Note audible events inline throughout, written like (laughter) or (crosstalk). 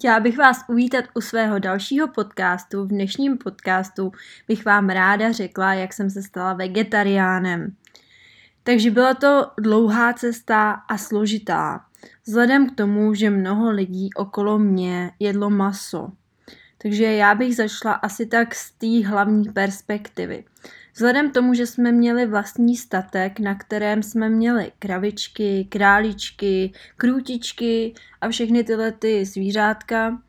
Chtěla bych vás uvítat u svého dalšího podcastu. V dnešním podcastu bych vám ráda řekla, jak jsem se stala vegetariánem. Takže byla to dlouhá cesta a složitá. Vzhledem k tomu, že mnoho lidí okolo mě jedlo maso. Takže já bych začala asi tak z té hlavní perspektivy. Vzhledem tomu, že jsme měli vlastní statek, na kterém jsme měli kravičky, králičky, krůtičky a všechny tyhle ty zvířátka,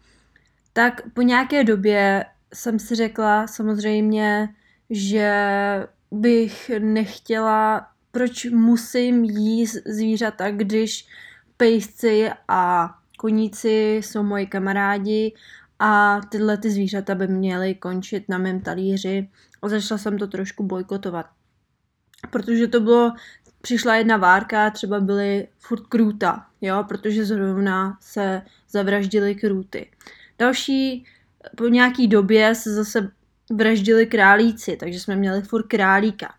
tak po nějaké době jsem si řekla samozřejmě, že bych nechtěla, proč musím jíst zvířata, když pejsci a koníci jsou moji kamarádi a tyhle ty zvířata by měly končit na mém talíři a začala jsem to trošku bojkotovat. Protože to bylo, přišla jedna várka, třeba byly furt krůta, jo, protože zrovna se zavraždily krůty. Další, po nějaký době se zase vraždili králíci, takže jsme měli furt králíka.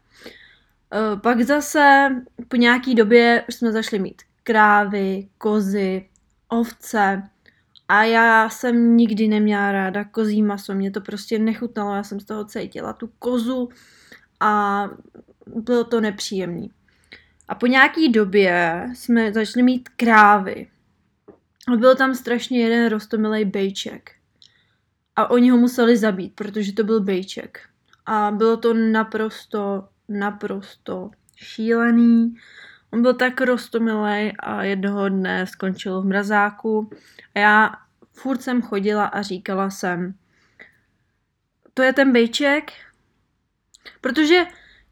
E, pak zase po nějaký době jsme zašli mít krávy, kozy, ovce, a já jsem nikdy neměla ráda kozí maso, mě to prostě nechutnalo, já jsem z toho cítila tu kozu a bylo to nepříjemný. A po nějaký době jsme začali mít krávy. A byl tam strašně jeden rostomilý bejček. A oni ho museli zabít, protože to byl bejček. A bylo to naprosto, naprosto šílený. On byl tak rostomilej a jednoho dne skončil v mrazáku. A já furt jsem chodila a říkala jsem, to je ten bejček, protože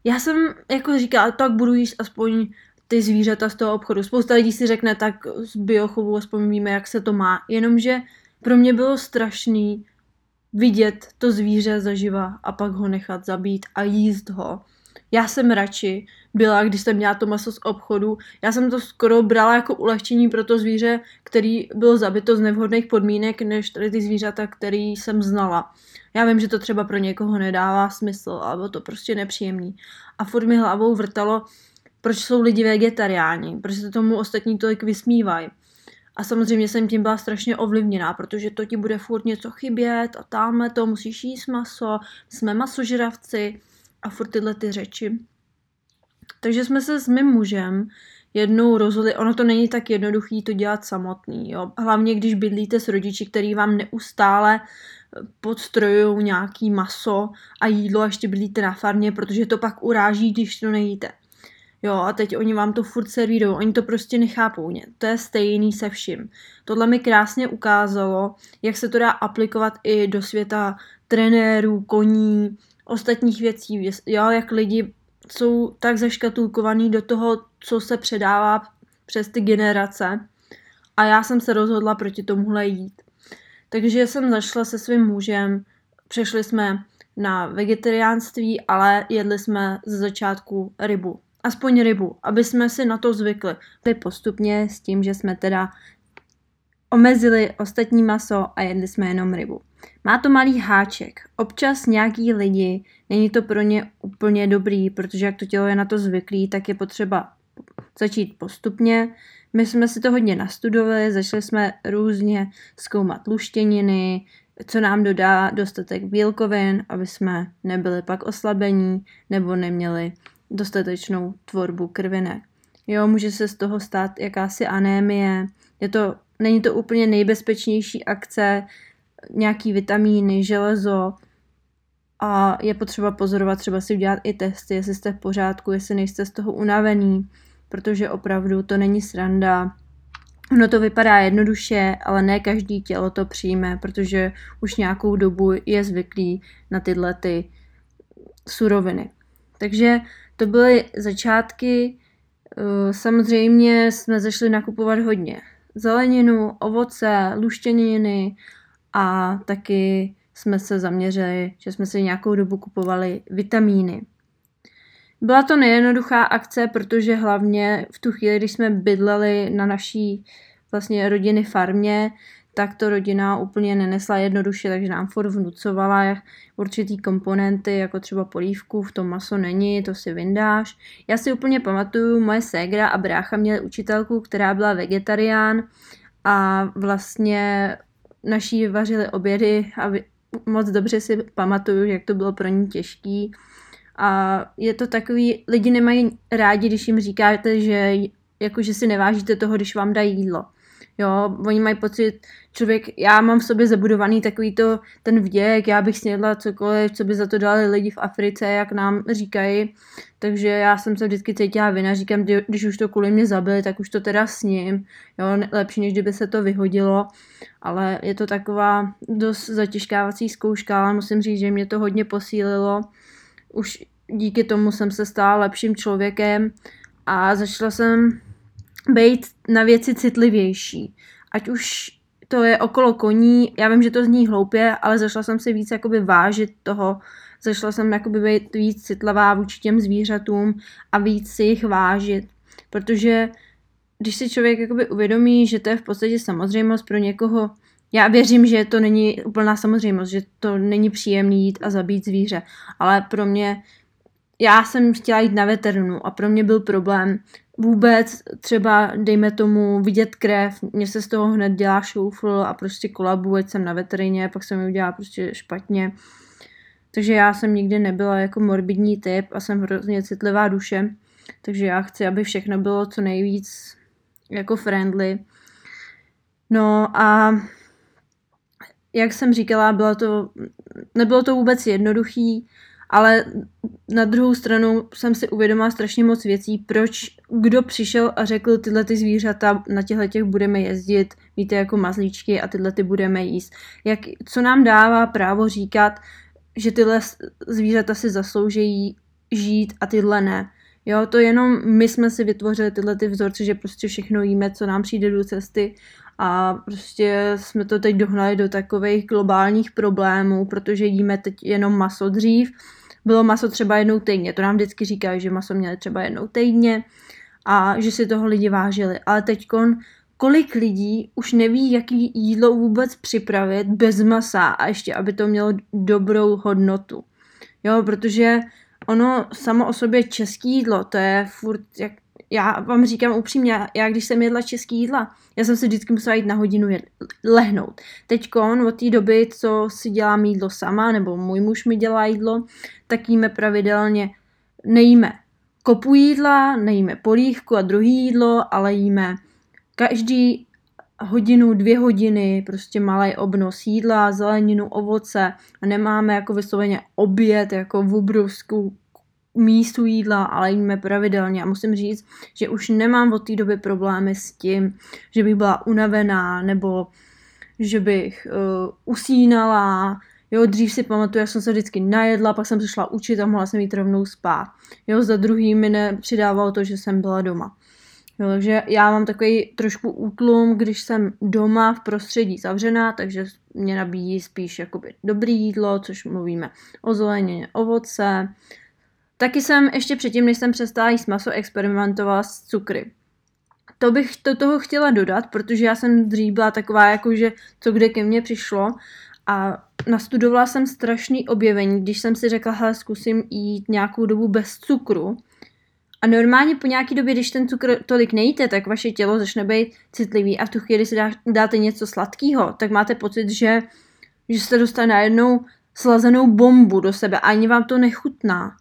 já jsem jako říkala, tak budu jíst aspoň ty zvířata z toho obchodu. Spousta lidí si řekne, tak z biochovu aspoň víme, jak se to má. Jenomže pro mě bylo strašný vidět to zvíře zaživa a pak ho nechat zabít a jíst ho. Já jsem radši byla, když jsem měla to maso z obchodu. Já jsem to skoro brala jako ulehčení pro to zvíře, který byl zabito z nevhodných podmínek, než tady ty zvířata, který jsem znala. Já vím, že to třeba pro někoho nedává smysl, ale bylo to prostě nepříjemný. A furt mi hlavou vrtalo, proč jsou lidi vegetariáni, proč se tomu ostatní tolik vysmívají. A samozřejmě jsem tím byla strašně ovlivněná, protože to ti bude furt něco chybět a tamhle to musíš jíst maso, jsme masožravci a furt tyhle ty řeči. Takže jsme se s mým mužem jednou rozhodli, ono to není tak jednoduchý to dělat samotný, jo. Hlavně když bydlíte s rodiči, který vám neustále podstrojují nějaký maso a jídlo a ještě bydlíte na farmě, protože to pak uráží, když to nejíte. Jo, a teď oni vám to furt servírují, oni to prostě nechápou. Ně. To je stejný se vším. Tohle mi krásně ukázalo, jak se to dá aplikovat i do světa trenérů, koní, ostatních věcí, jo, jak lidi jsou tak zaškatulkovaný do toho, co se předává přes ty generace a já jsem se rozhodla proti tomuhle jít. Takže jsem zašla se svým mužem, přešli jsme na vegetariánství, ale jedli jsme ze začátku rybu. Aspoň rybu, aby jsme si na to zvykli. Postupně s tím, že jsme teda omezili ostatní maso a jedli jsme jenom rybu. Má to malý háček. Občas nějaký lidi, není to pro ně úplně dobrý, protože jak to tělo je na to zvyklý, tak je potřeba začít postupně. My jsme si to hodně nastudovali, začali jsme různě zkoumat luštěniny, co nám dodá dostatek bílkovin, aby jsme nebyli pak oslabení nebo neměli dostatečnou tvorbu krvinek. Jo, může se z toho stát jakási anémie. Je to, není to úplně nejbezpečnější akce, nějaký vitamíny, železo a je potřeba pozorovat, třeba si udělat i testy, jestli jste v pořádku, jestli nejste z toho unavený, protože opravdu to není sranda. Ono to vypadá jednoduše, ale ne každý tělo to přijme, protože už nějakou dobu je zvyklý na tyhle ty suroviny. Takže to byly začátky. Eh, samozřejmě jsme začali nakupovat hodně zeleninu, ovoce, luštěniny a taky jsme se zaměřili, že jsme si nějakou dobu kupovali vitamíny. Byla to nejednoduchá akce, protože hlavně v tu chvíli, když jsme bydleli na naší vlastně rodiny farmě, tak to rodina úplně nenesla jednoduše, takže nám furt vnucovala určitý komponenty, jako třeba polívku, v tom maso není, to si vyndáš. Já si úplně pamatuju, moje ségra a brácha měli učitelku, která byla vegetarián a vlastně naší vařili obědy a moc dobře si pamatuju, jak to bylo pro ní těžký. A je to takový, lidi nemají rádi, když jim říkáte, že jako, že si nevážíte toho, když vám dají jídlo. Jo, oni mají pocit, člověk, já mám v sobě zabudovaný takový to, ten vděk, já bych snědla cokoliv, co by za to dali lidi v Africe, jak nám říkají, takže já jsem se vždycky cítila vina, říkám, když už to kvůli mě zabili, tak už to teda sním, jo, lepší, než kdyby se to vyhodilo, ale je to taková dost zatěžkávací zkouška, ale musím říct, že mě to hodně posílilo, už díky tomu jsem se stala lepším člověkem a začala jsem být na věci citlivější. Ať už to je okolo koní, já vím, že to zní hloupě, ale začala jsem si víc jakoby vážit toho, začala jsem jakoby být víc citlivá vůči těm zvířatům a víc si jich vážit, protože když si člověk jakoby uvědomí, že to je v podstatě samozřejmost pro někoho, já věřím, že to není úplná samozřejmost, že to není příjemný jít a zabít zvíře, ale pro mě, já jsem chtěla jít na veterinu a pro mě byl problém vůbec třeba, dejme tomu, vidět krev, mě se z toho hned dělá šoufl a prostě kolabu, ať jsem na veterině, pak se mi udělá prostě špatně. Takže já jsem nikdy nebyla jako morbidní typ a jsem hrozně citlivá duše, takže já chci, aby všechno bylo co nejvíc jako friendly. No a jak jsem říkala, bylo to, nebylo to vůbec jednoduchý, ale na druhou stranu jsem si uvědomila strašně moc věcí, proč kdo přišel a řekl, tyhle ty zvířata, na těchto těch budeme jezdit, víte, jako mazlíčky a tyhle ty budeme jíst. Jak, co nám dává právo říkat, že tyhle zvířata si zasloužejí žít a tyhle ne. Jo, to jenom my jsme si vytvořili tyhle ty vzorce, že prostě všechno jíme, co nám přijde do cesty a prostě jsme to teď dohnali do takových globálních problémů, protože jíme teď jenom maso dřív, bylo maso třeba jednou týdně. To nám vždycky říkají, že maso měli třeba jednou týdně a že si toho lidi vážili. Ale teď kolik lidí už neví, jaký jídlo vůbec připravit bez masa a ještě, aby to mělo dobrou hodnotu. Jo, protože ono samo o sobě český jídlo, to je furt jak já vám říkám upřímně, já když jsem jedla český jídla, já jsem si vždycky musela jít na hodinu jed, lehnout. Teď od té doby, co si dělám jídlo sama, nebo můj muž mi dělá jídlo, tak jíme pravidelně, nejíme kopu jídla, nejíme polívku a druhý jídlo, ale jíme každý hodinu, dvě hodiny, prostě malý obnos jídla, zeleninu, ovoce a nemáme jako vysloveně oběd, jako v obrovskou místu jídla, ale jíme pravidelně a musím říct, že už nemám od té doby problémy s tím, že bych byla unavená nebo že bych uh, usínala, Jo, dřív si pamatuju, jak jsem se vždycky najedla, pak jsem se šla učit a mohla jsem jít rovnou spát. Jo, za druhý mi nepřidávalo to, že jsem byla doma. Jo, takže já mám takový trošku útlum, když jsem doma v prostředí zavřená, takže mě nabíjí spíš jakoby dobrý jídlo, což mluvíme o zelenině, ovoce, Taky jsem ještě předtím, než jsem přestala jíst maso, experimentovala s cukry. To bych do toho chtěla dodat, protože já jsem dřív byla taková, jako že co kde ke mně přišlo a nastudovala jsem strašný objevení, když jsem si řekla, hele, zkusím jít nějakou dobu bez cukru. A normálně po nějaký době, když ten cukr tolik nejíte, tak vaše tělo začne být citlivý a v tu chvíli si dá, dáte něco sladkého, tak máte pocit, že, že jste dostali najednou slazenou bombu do sebe a ani vám to nechutná.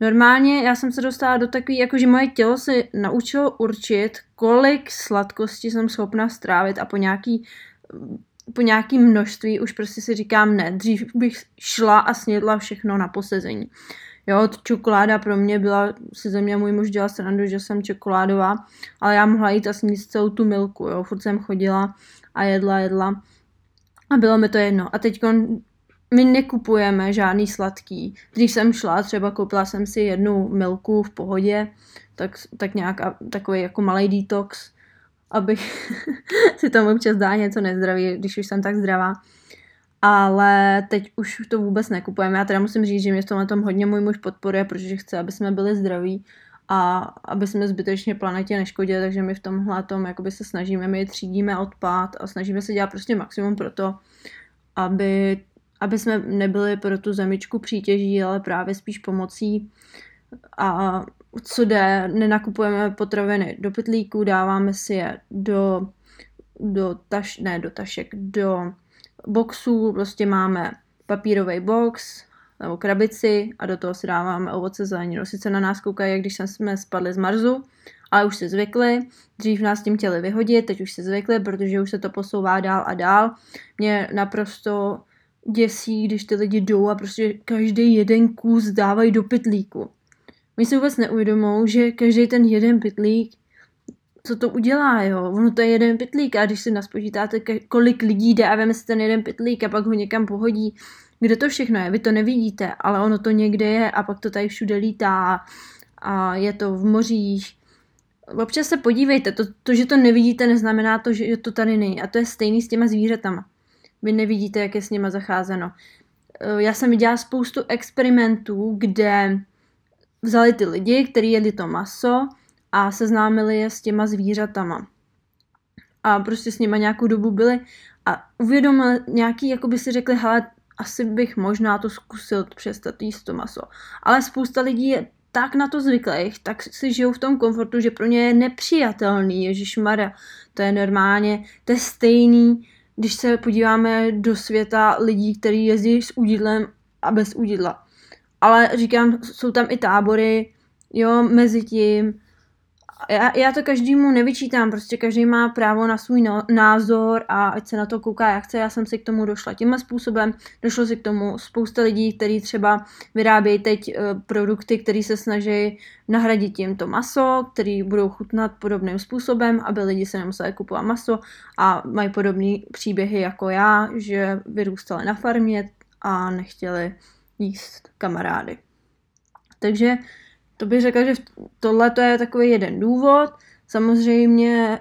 Normálně já jsem se dostala do takový, jakože moje tělo se naučilo určit, kolik sladkosti jsem schopna strávit a po nějaký, po nějaký množství už prostě si říkám ne, dřív bych šla a snědla všechno na posezení. Jo, čokoláda pro mě byla, si ze mě můj muž dělal srandu, že jsem čokoládová, ale já mohla jít a sníst celou tu milku, jo, furt jsem chodila a jedla, jedla a bylo mi to jedno. A teď my nekupujeme žádný sladký. Když jsem šla, třeba koupila jsem si jednu milku v pohodě, tak, tak nějak takový jako malý detox, abych (laughs) si tam občas dá něco nezdravý, když už jsem tak zdravá. Ale teď už to vůbec nekupujeme. Já teda musím říct, že mě v tomhle tom hodně můj muž podporuje, protože chce, aby jsme byli zdraví a aby jsme zbytečně planetě neškodili, takže my v tomhle tom jakoby se snažíme, my třídíme odpad a snažíme se dělat prostě maximum pro to, aby aby jsme nebyli pro tu zemičku přítěží, ale právě spíš pomocí a co jde, nenakupujeme potraviny do pytlíků, dáváme si je do, do taš, ne do tašek, do boxů prostě máme papírový box nebo krabici a do toho si dáváme ovoce zeleninu. Sice na nás koukají, jak když jsme spadli z Marzu, ale už se zvykli. Dřív nás tím chtěli vyhodit, teď už se zvykli, protože už se to posouvá dál a dál. Mě naprosto děsí, když ty lidi jdou a prostě každý jeden kus dávají do pytlíku. My si vůbec neuvědomou, že každý ten jeden pytlík, co to udělá, jo? Ono to je jeden pytlík a když si naspočítáte, kolik lidí jde a veme si ten jeden pytlík a pak ho někam pohodí, kde to všechno je, vy to nevidíte, ale ono to někde je a pak to tady všude lítá a je to v mořích. Občas se podívejte, to, to, že to nevidíte, neznamená to, že to tady není. A to je stejný s těma zvířatama. Vy nevidíte, jak je s nima zacházeno. Eh, já jsem viděla spoustu experimentů, kde vzali ty lidi, kteří jedli to maso a seznámili je s těma zvířatama. A prostě s nima nějakou dobu byli a uvědomili nějaký, jako by si řekli, hele, asi bych možná to zkusil přestat jíst to maso. Ale spousta lidí je tak na to zvyklých, tak si žijou v tom komfortu, že pro ně je nepřijatelný, Ježíš Mara, to je normálně, to je stejný, když se podíváme do světa lidí, kteří jezdí s udidlem a bez udidla. Ale říkám, jsou tam i tábory, jo, mezi tím, já, já to každému nevyčítám, prostě každý má právo na svůj no, názor a ať se na to kouká jak chce, já jsem si k tomu došla tímhle způsobem, došlo si k tomu spousta lidí, kteří třeba vyrábějí teď uh, produkty, které se snaží nahradit tím to maso, který budou chutnat podobným způsobem, aby lidi se nemuseli kupovat maso. A mají podobné příběhy jako já, že vyrůstali na farmě a nechtěli jíst kamarády. Takže to bych řekla, že tohle to je takový jeden důvod. Samozřejmě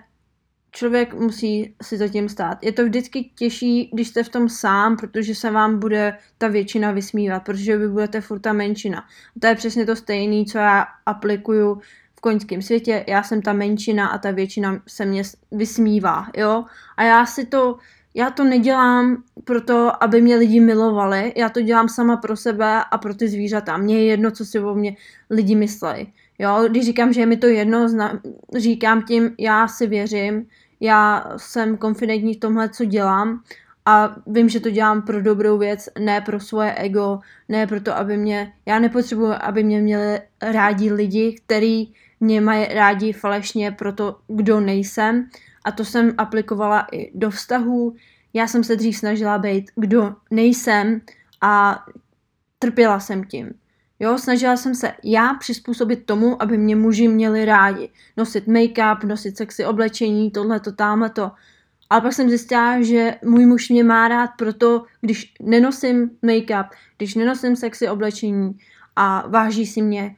člověk musí si zatím stát. Je to vždycky těžší, když jste v tom sám, protože se vám bude ta většina vysmívat, protože vy budete furt ta menšina. A to je přesně to stejné, co já aplikuju v koňském světě. Já jsem ta menšina a ta většina se mě vysmívá, jo. A já si to já to nedělám proto, aby mě lidi milovali, já to dělám sama pro sebe a pro ty zvířata. Mně je jedno, co si o mě lidi myslejí. Jo, když říkám, že je mi to jedno, říkám tím, já si věřím, já jsem konfidentní v tomhle, co dělám a vím, že to dělám pro dobrou věc, ne pro svoje ego, ne proto, aby mě, já nepotřebuji, aby mě měli rádi lidi, který mě mají rádi falešně pro to, kdo nejsem a to jsem aplikovala i do vztahů. Já jsem se dřív snažila být, kdo nejsem a trpěla jsem tím. Jo, snažila jsem se já přizpůsobit tomu, aby mě muži měli rádi. Nosit make-up, nosit sexy oblečení, tohleto, tamhleto. Ale pak jsem zjistila, že můj muž mě má rád proto, když nenosím make-up, když nenosím sexy oblečení a váží si mě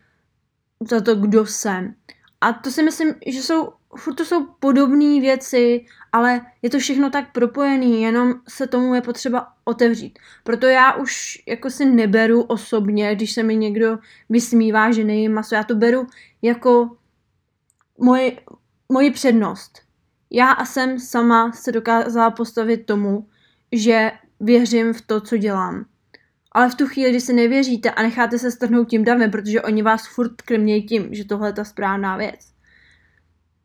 za to, kdo jsem. A to si myslím, že jsou furt to jsou podobné věci, ale je to všechno tak propojený, jenom se tomu je potřeba otevřít. Proto já už jako si neberu osobně, když se mi někdo vysmívá, že nejím maso, já to beru jako moji, moji přednost. Já a jsem sama se dokázala postavit tomu, že věřím v to, co dělám. Ale v tu chvíli, kdy si nevěříte a necháte se strhnout tím davem, protože oni vás furt krmějí tím, že tohle je ta správná věc,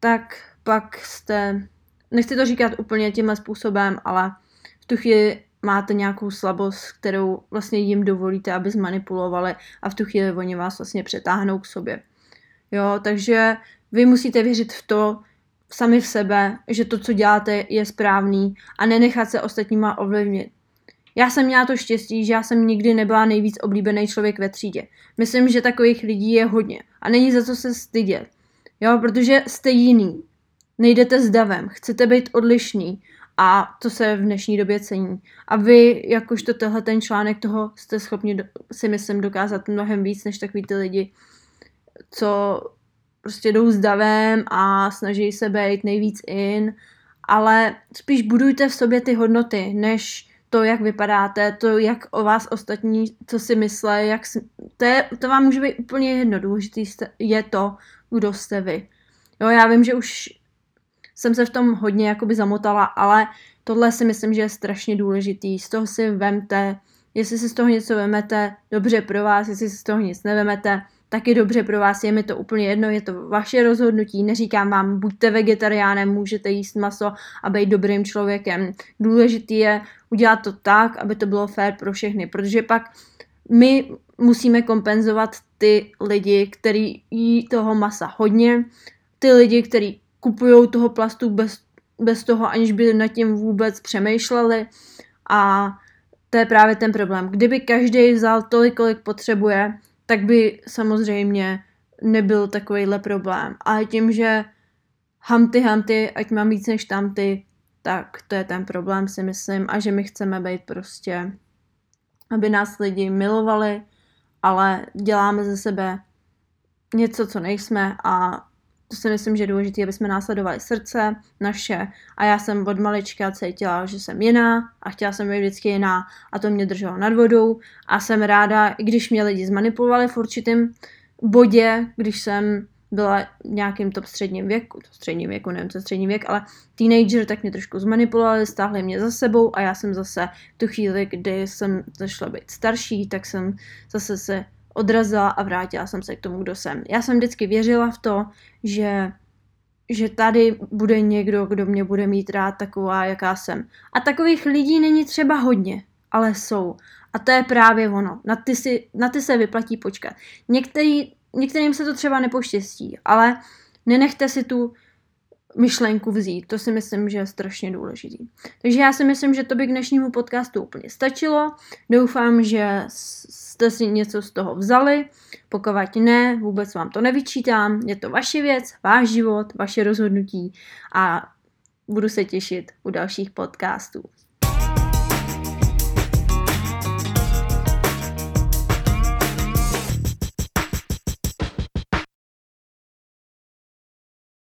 tak pak jste, nechci to říkat úplně tímhle způsobem, ale v tu chvíli máte nějakou slabost, kterou vlastně jim dovolíte, aby zmanipulovali a v tu chvíli oni vás vlastně přetáhnou k sobě. Jo, takže vy musíte věřit v to, sami v sebe, že to, co děláte, je správný a nenechat se ostatníma ovlivnit. Já jsem měla to štěstí, že já jsem nikdy nebyla nejvíc oblíbený člověk ve třídě. Myslím, že takových lidí je hodně a není za co se stydět. Jo, protože jste jiný. Nejdete s davem, chcete být odlišný a to se v dnešní době cení. A vy, jakožto tenhle ten článek toho, jste schopni si myslím dokázat mnohem víc, než takový ty lidi, co prostě jdou s davem a snaží se být nejvíc in, ale spíš budujte v sobě ty hodnoty, než to, jak vypadáte, to, jak o vás ostatní, co si myslí, jak si, to, je, to vám může být úplně jedno. Důležitý je to, kdo jste vy. Jo, já vím, že už jsem se v tom hodně jakoby zamotala, ale tohle si myslím, že je strašně důležitý. Z toho si vemte, jestli si z toho něco vemete, dobře pro vás, jestli si z toho nic nevemete, taky dobře pro vás, je mi to úplně jedno, je to vaše rozhodnutí, neříkám vám, buďte vegetariánem, můžete jíst maso a být dobrým člověkem. Důležitý je udělat to tak, aby to bylo fér pro všechny, protože pak my musíme kompenzovat ty lidi, kteří jí toho masa hodně, ty lidi, kteří kupují toho plastu bez, bez toho, aniž by nad tím vůbec přemýšleli a to je právě ten problém. Kdyby každý vzal tolik, kolik potřebuje, tak by samozřejmě nebyl takovýhle problém. Ale tím, že hamty, hamty, ať mám víc než tamty, tak to je ten problém, si myslím. A že my chceme být prostě, aby nás lidi milovali, ale děláme ze sebe něco, co nejsme a to si myslím, že je důležité, aby jsme následovali srdce naše. A já jsem od malička cítila, že jsem jiná a chtěla jsem být vždycky jiná a to mě drželo nad vodou. A jsem ráda, když mě lidi zmanipulovali v určitém bodě, když jsem byla v nějakým top středním věku, to středním věku, nevím co střední věk, ale teenager, tak mě trošku zmanipulovali, stáhli mě za sebou a já jsem zase tu chvíli, kdy jsem zašla být starší, tak jsem zase se odrazila a vrátila jsem se k tomu, kdo jsem. Já jsem vždycky věřila v to, že, že tady bude někdo, kdo mě bude mít rád taková, jaká jsem. A takových lidí není třeba hodně, ale jsou. A to je právě ono. Na ty, si, na ty se vyplatí počkat. Některý, některým se to třeba nepoštěstí, ale nenechte si tu myšlenku vzít. To si myslím, že je strašně důležitý. Takže já si myslím, že to by k dnešnímu podcastu úplně stačilo. Doufám, že jste si něco z toho vzali. Pokud ne, vůbec vám to nevyčítám. Je to vaše věc, váš život, vaše rozhodnutí a budu se těšit u dalších podcastů.